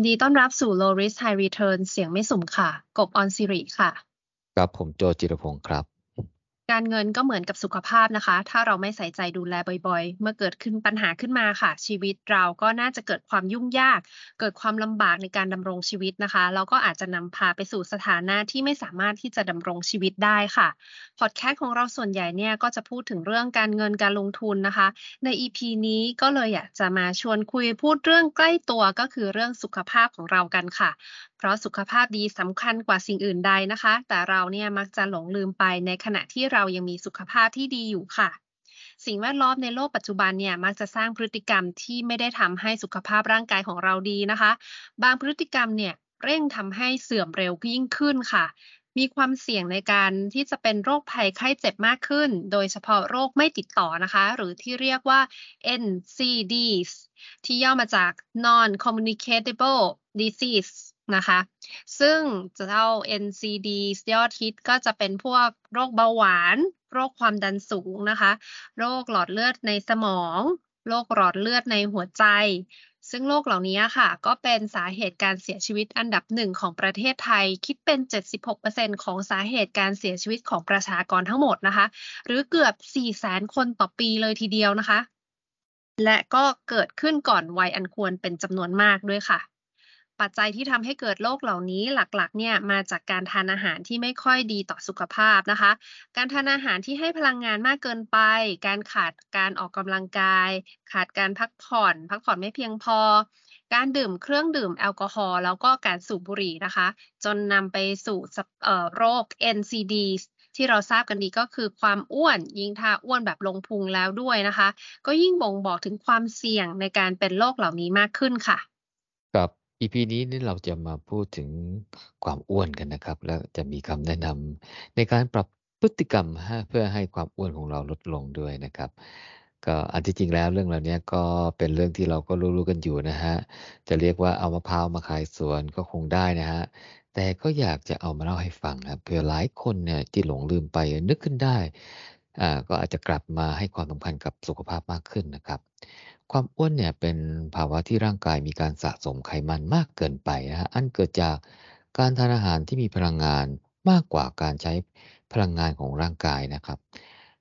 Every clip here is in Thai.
ยินดีต้อนรับสู่ Low Risk High Return เสี่ยงไม่สุ่มค่ะ กบอรศิริค่ะ ครับผมโจจิรพงศ์ครับ การเงินก็เหมือนกับสุขภาพนะคะ ถ้าเราไม่ใส่ใจดูแลบ่อยๆ เมื่อเกิดขึ้นปัญหาขึ้นมาค่ะ ชีวิตเราก็น่าจะเกิดความยุ่งยาก เกิดความลำบากในการดำรงชีวิตนะคะ แล้วก็อาจจะนำพาไปสู่สถานะที่ไม่สามารถที่จะดำรงชีวิตได้ค่ะ พอดแคสต์ของเราส่วนใหญ่เนี่ยก็จะพูดถึงเรื่องการเงินการลงทุนนะคะ ใน EP นี้ก็เลยอยากจะมาชวนคุยพูดเรื่องใกล้ตัวก็คือเรื่องสุขภาพของเรากันค่ะ เพราะสุขภาพดีสำคัญกว่าสิ่งอื่นใดนะคะ แต่เราเนี่ยมักจะหลงลืมไปในขณะที่เรายังมีสุขภาพที่ดีอยู่ค่ะ สิ่งแวดล้อมในโลกปัจจุบันเนี่ยมักจะสร้างพฤติกรรมที่ไม่ได้ทำให้สุขภาพร่างกายของเราดีนะคะ บางพฤติกรรมเนี่ยเร่งทำให้เสื่อมเร็วยิ่งขึ้นค่ะ มีความเสี่ยงในการที่จะเป็นโรคภัยไข้เจ็บมากขึ้น โดยเฉพาะโรคไม่ติดต่อนะคะ หรือที่เรียกว่า NCDs ที่ย่อมาจาก non communicable disease นะคะ ซึ่งเจ้า NCD ยอดฮิตก็จะเป็นพวกโรคเบาหวาน โรคความดันสูงนะคะ โรคหลอดเลือดในสมอง โรคหลอดเลือดในหัวใจ ซึ่งโรคเหล่านี้ค่ะ ก็เป็นสาเหตุการเสียชีวิตอันดับหนึ่งของประเทศไทย คิดเป็น 76%ของสาเหตุการเสียชีวิตของประชากรทั้งหมดนะคะ หรือเกือบ 400,000 คนต่อปีเลยทีเดียวนะคะ และก็เกิดขึ้นก่อนวัยอันควรเป็นจำนวนมากด้วยค่ะ ปัจจัยที่ทำให้เกิดโรคเหล่านี้หลักๆ เนี่ยมาจากการทานอาหารที่ไม่ค่อยดีต่อสุขภาพนะคะ การทานอาหารที่ให้พลังงานมากเกินไป การขาดการออกกำลังกาย ขาดการพักผ่อน พักผ่อนไม่เพียงพอ การดื่มเครื่องดื่มแอลกอฮอล์แล้วก็การสูบบุหรี่นะคะ จนนำไปสู่โรค NCD ที่เราทราบกันดีก็คือความอ้วนยิ่งถ้าอ้วนแบบลงพุงแล้วด้วยนะคะ ก็ยิ่งบ่งบอกถึงความเสี่ยงในการเป็นโรคเหล่านี้มากขึ้นค่ะ ครับ EP นี้นี่เราจะมาพูดถึงความอ้วนกันนะครับ แล้วจะมีคำแนะนำในการปรับพฤติกรรมเพื่อให้ความอ้วนของเราลดลงด้วยนะครับ ก็อันที่จริงแล้วเรื่องเหล่านี้ก็เป็นเรื่องที่เราก็รู้ๆกันอยู่นะฮะจะเรียกว่าเอามะพร้าวมาขายสวนก็คงได้นะฮะแต่ก็อยากจะเอามาเล่าให้ฟังครับเผื่อหลายคนเนี่ยที่หลงลืมไปนึกขึ้นได้ ก็อาจจะกลับมาให้ความสำคัญกับสุขภาพมากขึ้นนะครับ ความอ้วนเนี่ยเป็นภาวะที่ร่างกายมีการสะสมไขมันมากเกินไปนะฮะอันเกิดจากการทานอาหารที่มีพลังงานมากกว่าการใช้พลังงานของร่างกายนะครับ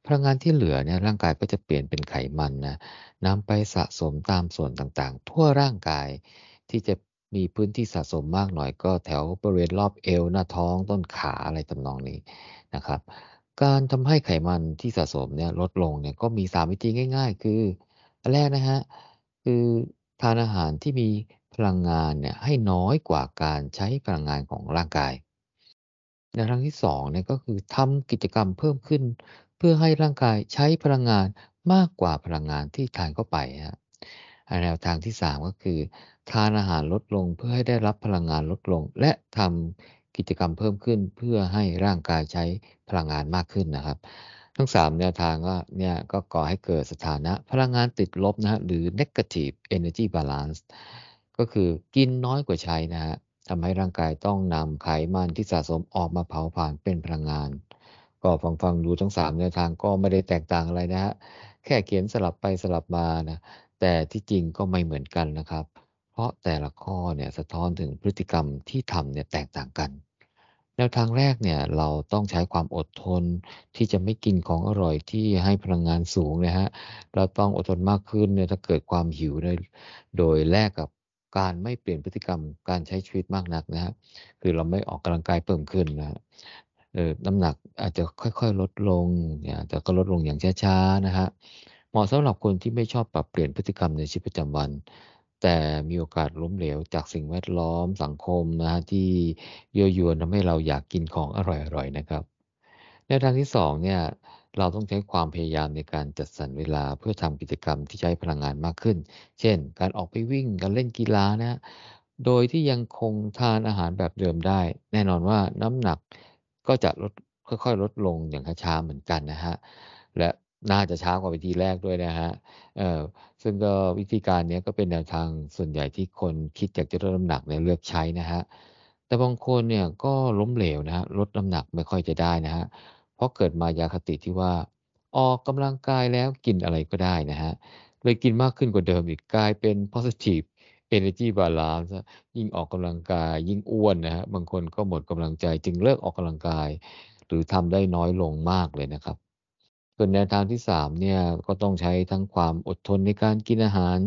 พลังงานที่เหลือเนี่ยร่างกายก็จะเปลี่ยนเป็นไขมันนะนำไปสะสมตามส่วนต่างๆ ทั่วร่างกายที่จะมีพื้นที่สะสมมากหน่อยก็แถวบริเวณรอบเอวหน้าท้องต้นขาอะไรตำนองนี้นะครับ การทำให้ไขมันที่สะสมเนี่ยลดลงเนี่ยก็มี 3 วิธีง่าย ๆ คือ อันแรกนะฮะ คือทานอาหารที่มีพลังงานเนี่ยให้น้อยกว่าการใช้พลังงานของร่างกายแนวทางที่2เนี่ยก็คือทำกิจกรรมเพิ่มขึ้น เพื่อให้ร่างกายใช้พลังงานมากกว่าพลังงานที่ทานเข้าไปฮะแนวทางที่ 3 ก็คือ ทานอาหารลดลงเพื่อให้ได้รับพลังงานลดลง และทำ กิจกรรมเพิ่มขึ้นเพื่อให้ร่างกายใช้พลังงานมากขึ้นนะครับ ทั้ง 3 แนวทางก็เนี่ยก็ก่อให้เกิดสถานะพลังงานติดลบนะฮะหรือ negative energy balance ก็คือกินน้อยกว่าใช้นะฮะทำให้ร่างกายต้องนำไขมันที่สะสมออกมาเผาผลาญเป็นพลังงาน ก็ฟังฟังดูทั้ง3แนวทางก็ไม่ได้แตกต่างอะไรนะฮะแค่เขียนสลับไปสลับมานะแต่ที่จริงก็ไม่เหมือนกันนะครับ เพราะแต่ละข้อเนี่ยสะท้อนถึงพฤติกรรมที่ทำเนี่ยแตกต่างกัน แนวทางแรกเนี่ยเราต้องใช้ความอดทนที่จะไม่กินของอร่อยที่ให้พลังงานสูงนะฮะเราต้องอดทนมากขึ้นเนี่ยถ้าเกิดความหิวโดยโดยแลกกับการไม่เปลี่ยนพฤติกรรมการใช้ชีวิตมากนักนะฮะคือเราไม่ออกกำลังกายเพิ่มขึ้นนะเออน้ำหนักอาจจะค่อยๆ ลดลงเนี่ยแต่ก็ลดลงอย่างช้าๆนะฮะเหมาะสำหรับคนที่ไม่ชอบปรับเปลี่ยนพฤติกรรมในชีวิตประจำวัน แต่มีโอกาสล้มเหลวจากสิ่งแวดล้อมสังคมนะฮะที่ยั่วยวนทำให้เราอยากกินของอร่อยๆนะครับ ในทางที่2เนี่ยเราต้องใช้ความพยายามในการจัดสรรเวลาเพื่อทำกิจกรรมที่ใช้พลังงานมากขึ้น เช่น การออกไปวิ่งการเล่นกีฬานะ โดยที่ยังคงทานอาหารแบบเดิมได้ แน่นอนว่าน้ำหนักก็จะลดค่อยๆ ลดลงอย่างช้าๆเหมือนกันนะฮะและ น่าจะช้ากว่าวิธีแรกด้วยนะฮะ เอ่อ ซึ่งก็วิธีการนี้ก็เป็นแนวทางส่วนใหญ่ที่คนคิดอยากจะลดน้ำหนักเนี่ยเลือกใช้นะฮะ แต่บางคนเนี่ยก็ล้มเหลวนะฮะ ลดน้ำหนักไม่ค่อยจะได้นะฮะ เพราะเกิดมายาคติที่ว่า ออกกำลังกายแล้วกินอะไรก็ได้นะฮะ เลยกินมากขึ้นกว่าเดิมอีกกลายเป็น positive energy balance ยิ่งออกกำลังกายยิ่งอ้วนนะฮะ บางคนก็หมดกำลังใจจึงเลิกออกกำลังกาย หรือทำได้น้อยลงมากเลยนะครับ ส่วนแนวทางที่สามเนี่ยก็ต้องใช้ทั้งความอดทนในการกินอาหาร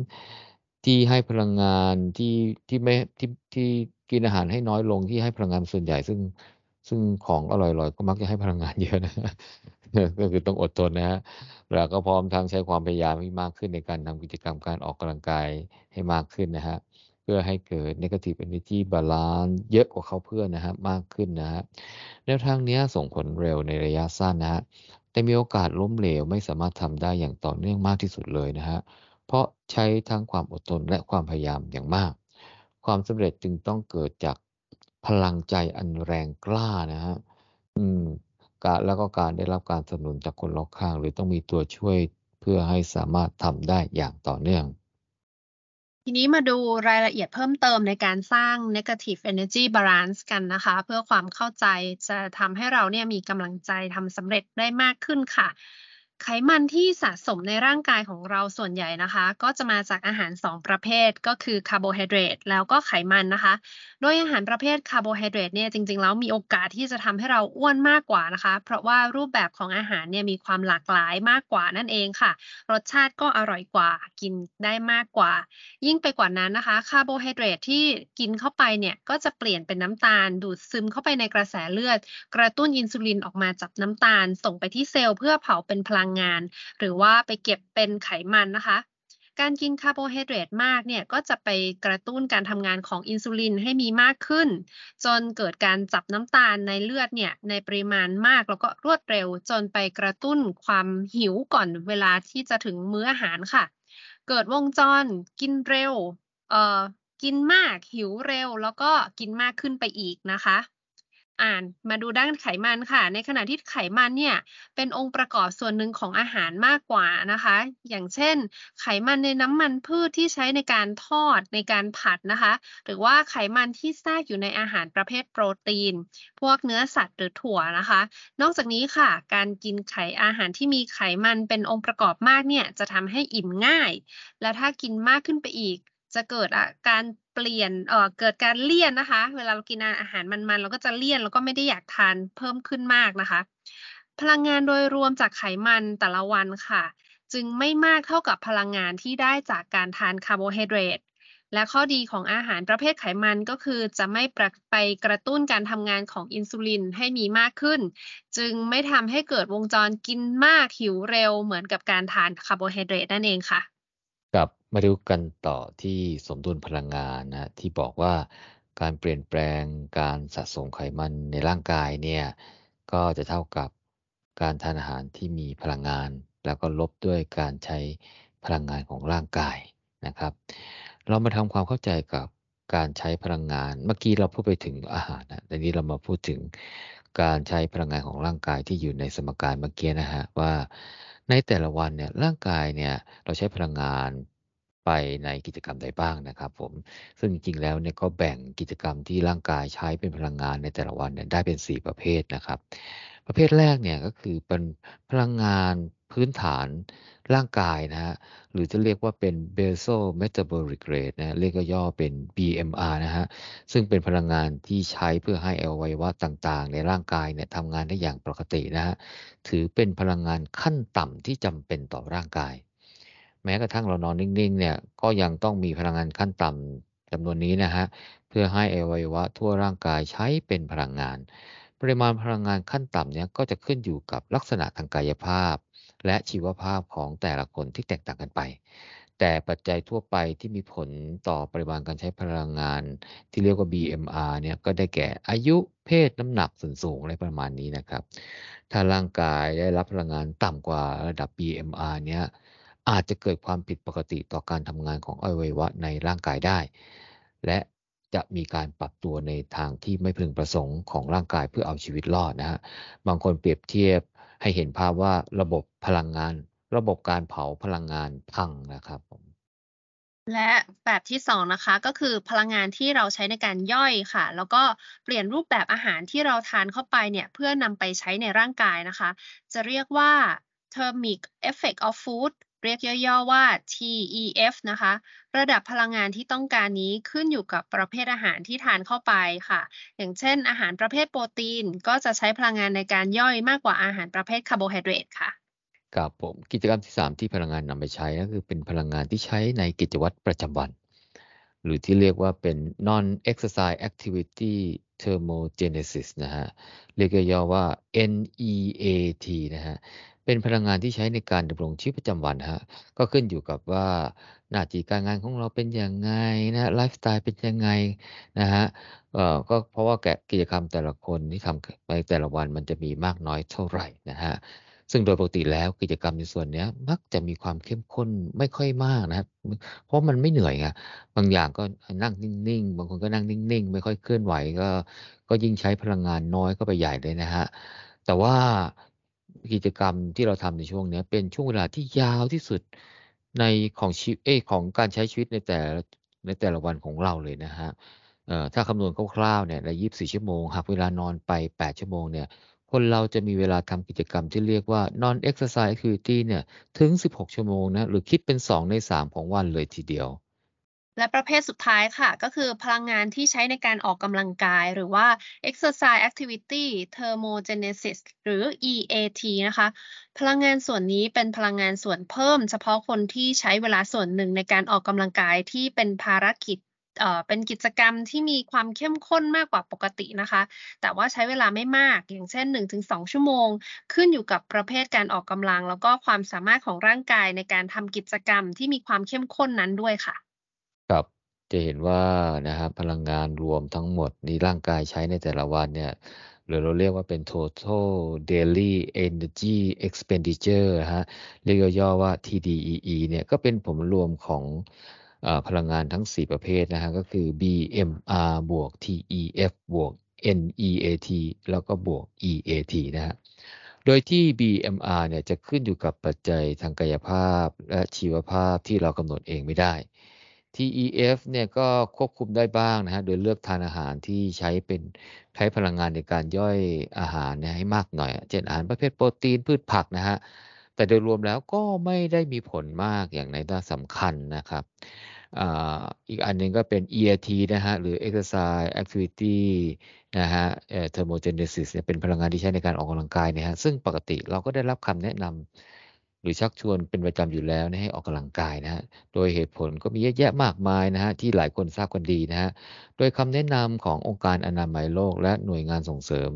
ที่ให้พลังงานที่ที่ไม่ที่ที่กินอาหารให้น้อยลงที่ให้พลังงานส่วนใหญ่ซึ่งซึ่งของอร่อยๆ ก็มักจะให้พลังงานเยอะนะก็คือต้องอดทนนะฮะแล้วก็พร้อมทั้งใช้ความพยายามให้มากขึ้นในการทำกิจกรรมการออกกำลังกายให้มากขึ้นนะฮะเพื่อให้เกิด negative energy balance เยอะกว่าเขาเพื่อนนะฮะมากขึ้นนะฮะแนวทางนี้ส่งผลเร็วในระยะสั้นนะฮะ แต่มีโอกาสล้มเหลวไม่สามารถทำได้อย่างต่อเนื่องมากที่สุดเลยนะฮะ เพราะใช้ทั้งความอดทนและความพยายามอย่างมาก ความสำเร็จจึงต้องเกิดจากพลังใจอันแรงกล้านะฮะ อืมการแล้วก็การได้รับการสนับสนุนจากคนรอบข้าง หรือต้องมีตัวช่วยเพื่อให้สามารถทำได้อย่างต่อเนื่อง ทีนี้มาดูรายละเอียดเพิ่มเติมในการสร้าง negative energy balance กันนะคะ เพื่อความเข้าใจจะทำให้เราเนี่ยมีกำลังใจทำสำเร็จได้มากขึ้นค่ะ ไขมันที่สะสมในร่างกายของเราส่วนใหญ่นะคะ ก็จะมาจากอาหาร 2 ประเภทก็คือคาร์โบไฮเดรตแล้วก็ไขมันนะคะ โดยอาหารประเภทคาร์โบไฮเดรตเนี่ยจริงๆแล้วมีโอกาสที่จะทำให้เราอ้วนมากกว่านะคะ เพราะว่ารูปแบบของอาหารเนี่ยมีความหลากหลายมากกว่านั่นเองค่ะ รสชาติก็อร่อยกว่ากินได้มากกว่า ยิ่งไปกว่านั้นนะคะคาร์โบไฮเดรตที่กินเข้าไปเนี่ยก็จะเปลี่ยนเป็นน้ำตาล ดูดซึมเข้าไปในกระแสเลือด กระตุ้นอินซูลินออกมาจากน้ำตาล ส่งไปที่เซลล์เพื่อเผาเป็นพลังงาน หรือว่าไปเก็บเป็นไขมันนะคะ การกินคาร์โบไฮเดรตมากเนี่ยก็จะไปกระตุ้นการทำงานของอินซูลินให้มีมากขึ้น จนเกิดการจับน้ำตาลในเลือดเนี่ยในปริมาณมากแล้วก็รวดเร็ว จนไปกระตุ้นความหิวก่อนเวลาที่จะถึงมื้ออาหารค่ะ เกิดวงจรกินเร็วเอ่อกินมากหิวเร็ว แล้วก็กินมากขึ้นไปอีกนะคะ หันมาดูด้านไขมันค่ะ ในขณะที่ไขมันเนี่ยเป็นองค์ประกอบส่วนหนึ่งของอาหารมากกว่านะคะ อย่างเช่น ไขมันในน้ำมันพืชที่ใช้ในการทอดในการผัดนะคะ หรือว่าไขมันที่แทรกอยู่ในอาหารประเภทโปรตีน พวกเนื้อสัตว์หรือถั่วนะคะ นอกจากนี้ค่ะ การกินไขอาหารที่มีไขมันเป็นองค์ประกอบมากเนี่ยจะทำให้อิ่มง่าย และถ้ากินมากขึ้นไปอีก จะเกิดอาการเปลี่ยนเอ่อเกิดการเลี่ยนนะคะ เวลาเรากินอาหารมันๆเราก็จะเลี่ยนแล้วก็ไม่ได้อยากทานเพิ่มขึ้นมากนะคะ พลังงานโดยรวมจากไขมันแต่ละวันค่ะ จึงไม่มากเท่ากับพลังงานที่ได้จากการทานคาร์โบไฮเดรตและข้อดีของอาหารประเภทไขมันก็คือจะไม่ไปกระตุ้นการทำงานของอินซูลินให้มีมากขึ้น จึงไม่ทำให้เกิดวงจรกินมากหิวเร็วเหมือนกับการทานคาร์โบไฮเดรตนั่นเองค่ะ มาดูกันต่อที่สมดุลพลังงานนะที่บอกว่าการเปลี่ยนแปลงการสะสมไขมันในร่างกายเนี่ยก็จะเท่ากับการทานอาหารที่มีพลังงาน แล้วก็ลบด้วยการใช้พลังงานของร่างกายนะครับ เรามาทำความเข้าใจกับการใช้พลังงาน เมื่อกี้เราพูดไปถึงอาหารนะแต่นี้เรามาพูดถึงการใช้พลังงานของร่างกายที่อยู่ในสมการเมื่อกี้นะฮะว่าในแต่ละวันเนี่ยร่างกายเนี่ยเราใช้พลังงาน ไปในกิจกรรมใดบ้างนะครับ ผม ซึ่งจริงๆแล้วเนี่ยก็แบ่งกิจกรรมที่ร่างกายใช้เป็นพลังงานในแต่ละวันเนี่ยได้เป็น 4 ประเภทนะครับ ประเภทแรกเนี่ยก็คือเป็นพลังงานพื้นฐานร่างกายนะฮะ หรือจะเรียกว่าเป็น basal metabolic rate นะ เรียกย่อเป็น BMR นะฮะ ซึ่งเป็นพลังงานที่ใช้เพื่อให้อวัยวะต่างๆ ในร่างกายเนี่ยทำงานได้อย่างปกตินะฮะ ถือเป็นพลังงานขั้นต่ำที่จำเป็นต่อร่างกาย แม้กระทั่งเรานอนนิ่งๆ เนี่ยก็ยังต้องมีพลังงานขั้นต่ำจำนวนนี้นะฮะเพื่อให้อวัยวะทั่วร่างกายใช้เป็นพลังงาน ปริมาณพลังงานขั้นต่ำเนี่ยก็จะขึ้นอยู่กับลักษณะทางกายภาพ และชีวภาพของแต่ละคนที่แตกต่างกันไป แต่ปัจจัยทั่วไปที่มีผลต่อปริมาณการใช้พลังงาน ที่เรียกว่า BMR เนี่ยก็ได้แก่อายุเพศน้ำหนักส่วนสูงอะไรประมาณนี้นะครับ ถ้าร่างกายได้รับพลังงานต่ำกว่าระดับ BMR เนี่ย อาจจะเกิดความผิดปกติต่อการทำงานของอวัยวะในร่างกายได้ และจะมีการปรับตัวในทางที่ไม่พึงประสงค์ของร่างกายเพื่อเอาชีวิตรอดนะฮะบางคนเปรียบเทียบให้เห็นภาพว่าระบบพลังงาน ระบบการเผาพลังงานพังนะครับผมและแบบที่2นะคะก็คือพลังงานที่เราใช้ในการย่อยค่ะ แล้วก็เปลี่ยนรูปแบบอาหารที่เราทานเข้าไปเนี่ยเพื่อนำไปใช้ในร่างกายนะคะ จะเรียกว่า thermic effect of food เรียกย่อๆว่า TEF นะคะ ระดับพลังงานที่ต้องการนี้ขึ้นอยู่กับประเภทอาหารที่ทานเข้าไปค่ะ อย่างเช่น อาหารประเภทโปรตีนก็จะใช้พลังงานในการย่อยมากกว่าอาหารประเภทคาร์โบไฮเดรตค่ะครับผมกิจกรรมที่ 3 ที่พลังงานนำไปใช้ก็คือเป็นพลังงานที่ใช้ในกิจวัตรประจำวัน หรือที่เรียกว่าเป็น non exercise activity thermogenesis นะฮะ เรียกย่อว่า NEAT นะฮะ เป็นพลังงานที่ใช้ในการดำรงชีวิตประจำวันฮะ ก็ขึ้นอยู่กับว่าหน้าที่การงานของเราเป็นยังไงนะไลฟ์สไตล์เป็นยังไงนะฮะเอ่อก็เพราะว่าแกกิจกรรมแต่ละคนที่ทำในแต่ละวันมันจะมีมากน้อยเท่าไหร่นะฮะซึ่งโดยปกติแล้วกิจกรรมในส่วนนี้มักจะมีความเข้มข้นไม่ค่อยมากนะครับ เพราะมันไม่เหนื่อยไงบางอย่างก็นั่งนิ่งๆ บางคนก็นั่งนิ่งๆ ไม่ค่อยเคลื่อนไหวก็ ก็ยิ่งใช้พลังงานน้อยก็ไปใหญ่เลยนะฮะแต่ว่า กิจกรรมที่เราทำในช่วงนี้เป็นช่วงเวลาที่ยาวที่สุดในของชีวิตเอของการใช้ชีวิตในแต่ในแต่ละวันของเราเลยนะฮะเอ่อถ้าคำนวณคร่าวๆเนี่ยใน 24 ชั่วโมงหากเวลานอนไป 8 ชั่วโมงเนี่ย คนเราจะมีเวลาทำกิจกรรมที่เรียกว่า non exercise activity เนี่ย ถึง 16 ชั่วโมงนะ หรือคิดเป็น 2 ใน 3 ของวันเลยทีเดียว และประเภทสุดท้ายค่ะ ก็คือพลังงานที่ใช้ในการออกกำลังกาย หรือว่า exercise activity thermogenesis หรือ EAT นะคะ พลังงานส่วนนี้เป็นพลังงานส่วนเพิ่ม เฉพาะคนที่ใช้เวลาส่วนหนึ่งในการออกกำลังกายที่เป็นภารกิจเอ่อเป็นกิจกรรมที่มีความเข้มข้นมากกว่าปกตินะคะ แต่ว่าใช้เวลาไม่มาก อย่างเช่น 1-2 ชั่วโมง ขึ้นอยู่กับประเภทการออกกำลัง แล้วก็ความสามารถของร่างกายในการทำกิจกรรมที่มีความเข้มข้นนั้นด้วยค่ะ จะเห็นว่านะครับพลังงานรวมทั้งหมดนี้ร่างกายใช้ในแต่ละวันเนี่ยหรือเราเรียกว่าเป็น total daily energy expenditure ฮะเรียกย่อว่า TDEE เนี่ยก็เป็นผลรวมของพลังงานทั้ง 4 ประเภทนะฮะก็คือ BMR บวก TEF บวก NEAT แล้วก็บวก EAT นะฮะโดยที่ BMR เนี่ยจะขึ้นอยู่กับปัจจัยทางกายภาพและชีวภาพที่เรากำหนดเองไม่ได้ TEF เนี่ยก็ควบคุมได้บ้างนะฮะ โดยเลือกทานอาหารที่ใช้เป็นใช้พลังงานในการย่อยอาหารเนี่ยให้มากหน่อย เช่นอาหารประเภทโปรตีนพืชผักนะฮะ แต่โดยรวมแล้วก็ไม่ได้มีผลมากอย่างในด้านสำคัญนะครับอีกอันหนึ่งก็เป็น ERT นะฮะ หรือ Exercise Activity นะฮะ Thermogenesis เนี่ยเป็นพลังงานที่ใช้ในการออกกำลังกายนะฮะ ซึ่งปกติเราก็ได้รับคำแนะนำ หรือชักชวนเป็นประจำอยู่แล้วนะให้ออกกำลังกายนะฮะ โดยเหตุผลก็มีเยอะแยะมากมายนะฮะที่หลายคนทราบกันดีนะฮะ โดยคำแนะนำขององค์การอนามัยโลก และหน่วยงานส่งเสริม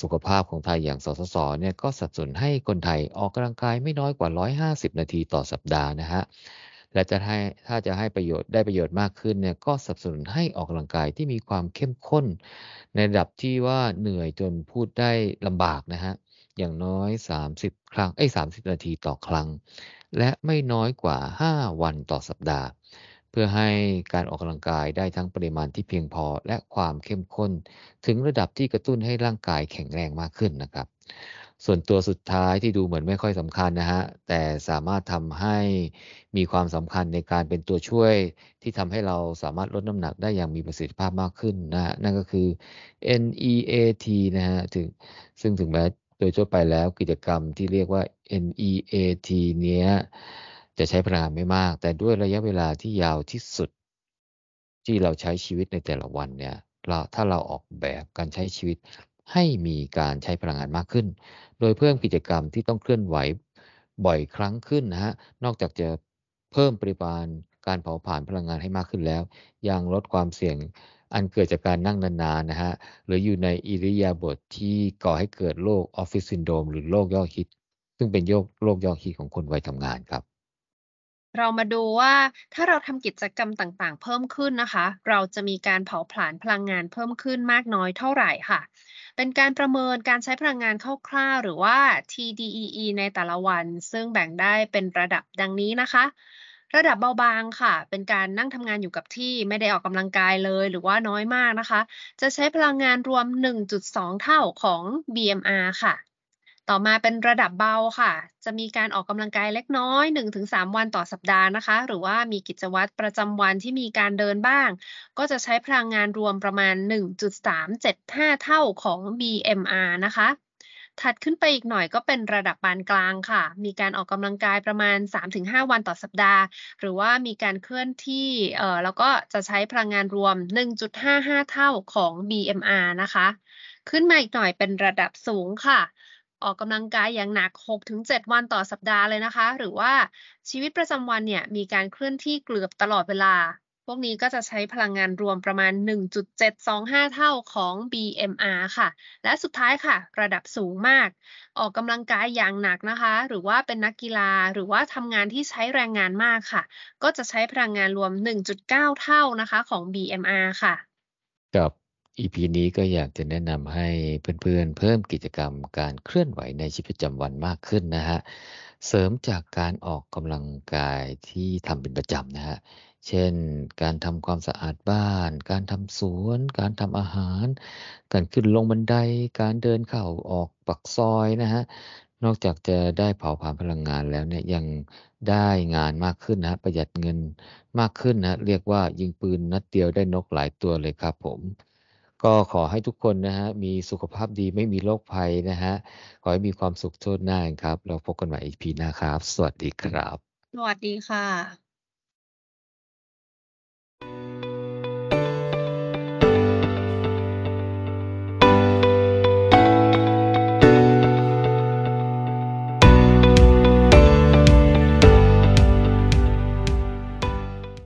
สุขภาพของไทยอย่างสสสเนี่ยก็สัดส่วนให้คนไทยออกกำลังกายไม่น้อยกว่า 150 นาทีต่อสัปดาห์นะฮะและจะให้ถ้าจะให้ประโยชน์ได้ประโยชน์มากขึ้นเนี่ยก็สนับสนุนให้ออกกำลังกายที่มีความเข้มข้น ในระดับที่ว่าเหนื่อยจนพูดได้ลำบากนะฮะ อย่างน้อย 30 ครั้งเอ้ย30นาทีต่อครั้ง และไม่น้อยกว่า 5 วันต่อสัปดาห์ เพื่อให้การออกกำลังกายได้ทั้งปริมาณที่เพียงพอและความเข้มข้น ถึงระดับที่กระตุ้นให้ร่างกายแข็งแรงมากขึ้นนะครับ ส่วนตัวสุดท้ายที่ดูเหมือนไม่ค่อยสำคัญนะฮะ แต่สามารถทำให้มีความสำคัญในการเป็นตัวช่วย ที่ทำให้เราสามารถลดน้ำหนักได้อย่างมีประสิทธิภาพมากขึ้นนะนั่นก็คือ NEAT นะฮะถึงซึ่งถึงแม้ โดยทั่วไปแล้วกิจกรรมที่เรียกว่า NEAT เนี้ยจะใช้พลังงานไม่มาก แต่ด้วยระยะเวลาที่ยาวที่สุด ที่เราใช้ชีวิตในแต่ละวันเนี่ยเราถ้าเราออกแบบการใช้ชีวิตให้มีการใช้พลังงานมากขึ้น โดยเพิ่มกิจกรรมที่ต้องเคลื่อนไหวบ่อยครั้งขึ้นนะฮะ นอกจากจะเพิ่มปริมาณการเผาผลาญพลังงานให้มากขึ้นแล้ว ยังลดความเสี่ยง อันเกิดจากการนั่งนานๆนะฮะหรืออยู่ในอิริยาบถที่ก่อให้เกิดโรคออฟฟิศซินโดรมหรือโรคยอดฮิตซึ่งเป็นโรคโรคยอดฮิตของคนวัยทำงานครับ เรามาดูว่าถ้าเราทำกิจกรรมต่างๆ เพิ่มขึ้นนะคะ เราจะมีการเผาผลาญพลังงานเพิ่มขึ้นมากน้อยเท่าไหร่ค่ะเป็นการประเมินการใช้พลังงานคร่าวๆ หรือว่า TDEE ในแต่ละวัน ซึ่งแบ่งได้เป็นระดับดังนี้นะคะ ระดับเบาบางค่ะ เป็นการนั่งทำงานอยู่กับที่ไม่ได้ออกกำลังกายเลยหรือว่าน้อยมากนะคะ จะใช้พลังงานรวม 1.2 เท่าของ BMR ค่ะ ต่อมาเป็นระดับเบาค่ะ จะมีการออกกำลังกายเล็กน้อย 1-3 วันต่อสัปดาห์นะคะ หรือว่ามีกิจวัตรประจำวันที่มีการเดินบ้าง ก็จะใช้พลังงานรวมประมาณ 1.375 เท่าของ BMR นะคะ ถัดขึ้นไปอีกหน่อยก็เป็นระดับปานกลางค่ะ มีการออกกำลังกายประมาณ 3-5 วันต่อสัปดาห์ หรือว่ามีการเคลื่อนที่เอ่อแล้วก็จะใช้พลังงานรวม 1.55 เท่าของ BMR นะคะ ขึ้นมาอีกหน่อยเป็นระดับสูงค่ะ ออกกำลังกายอย่างหนัก 6-7 วันต่อสัปดาห์เลยนะคะ หรือว่าชีวิตประจำวันเนี่ยมีการเคลื่อนที่เกือบตลอดเวลา พวกนี้ก็จะใช้พลังงานรวมประมาณ 1.725 เท่าของ BMR ค่ะ และสุดท้ายค่ะ ระดับสูงมาก ออกกำลังกายอย่างหนักนะคะ หรือว่าเป็นนักกีฬา หรือว่าทำงานที่ใช้แรงงานมากค่ะ ก็จะใช้พลังงานรวม 1.9 เท่านะคะของ BMR ค่ะ กับ EP นี้ก็อยากจะแนะนำให้เพื่อนๆ เพิ่มกิจกรรมการเคลื่อนไหวในชีวิตประจำวันมากขึ้นนะฮะ เสริมจากการออกกำลังกายที่ทำเป็นประจำนะฮะ เช่น การทำความสะอาดบ้าน การทำสวน การทำอาหาร การขึ้นลงบันได การเดินเข้าออกปากซอยนะฮะ นอกจากจะได้เผาผลาญพลังงานแล้วเนี่ยยังได้งานมากขึ้นนะฮะประหยัดเงินมากขึ้นนะเรียกว่ายิงปืนนัดเดียวได้นกหลายตัวเลยครับผมก็ขอให้ทุกคนนะฮะมีสุขภาพดีไม่มีโรคภัยนะฮะขอให้มีความสุขโทษหน้าครับ เราพบกันใหม่ EP หน้าครับ สวัสดีครับ สวัสดีค่ะ Thank you.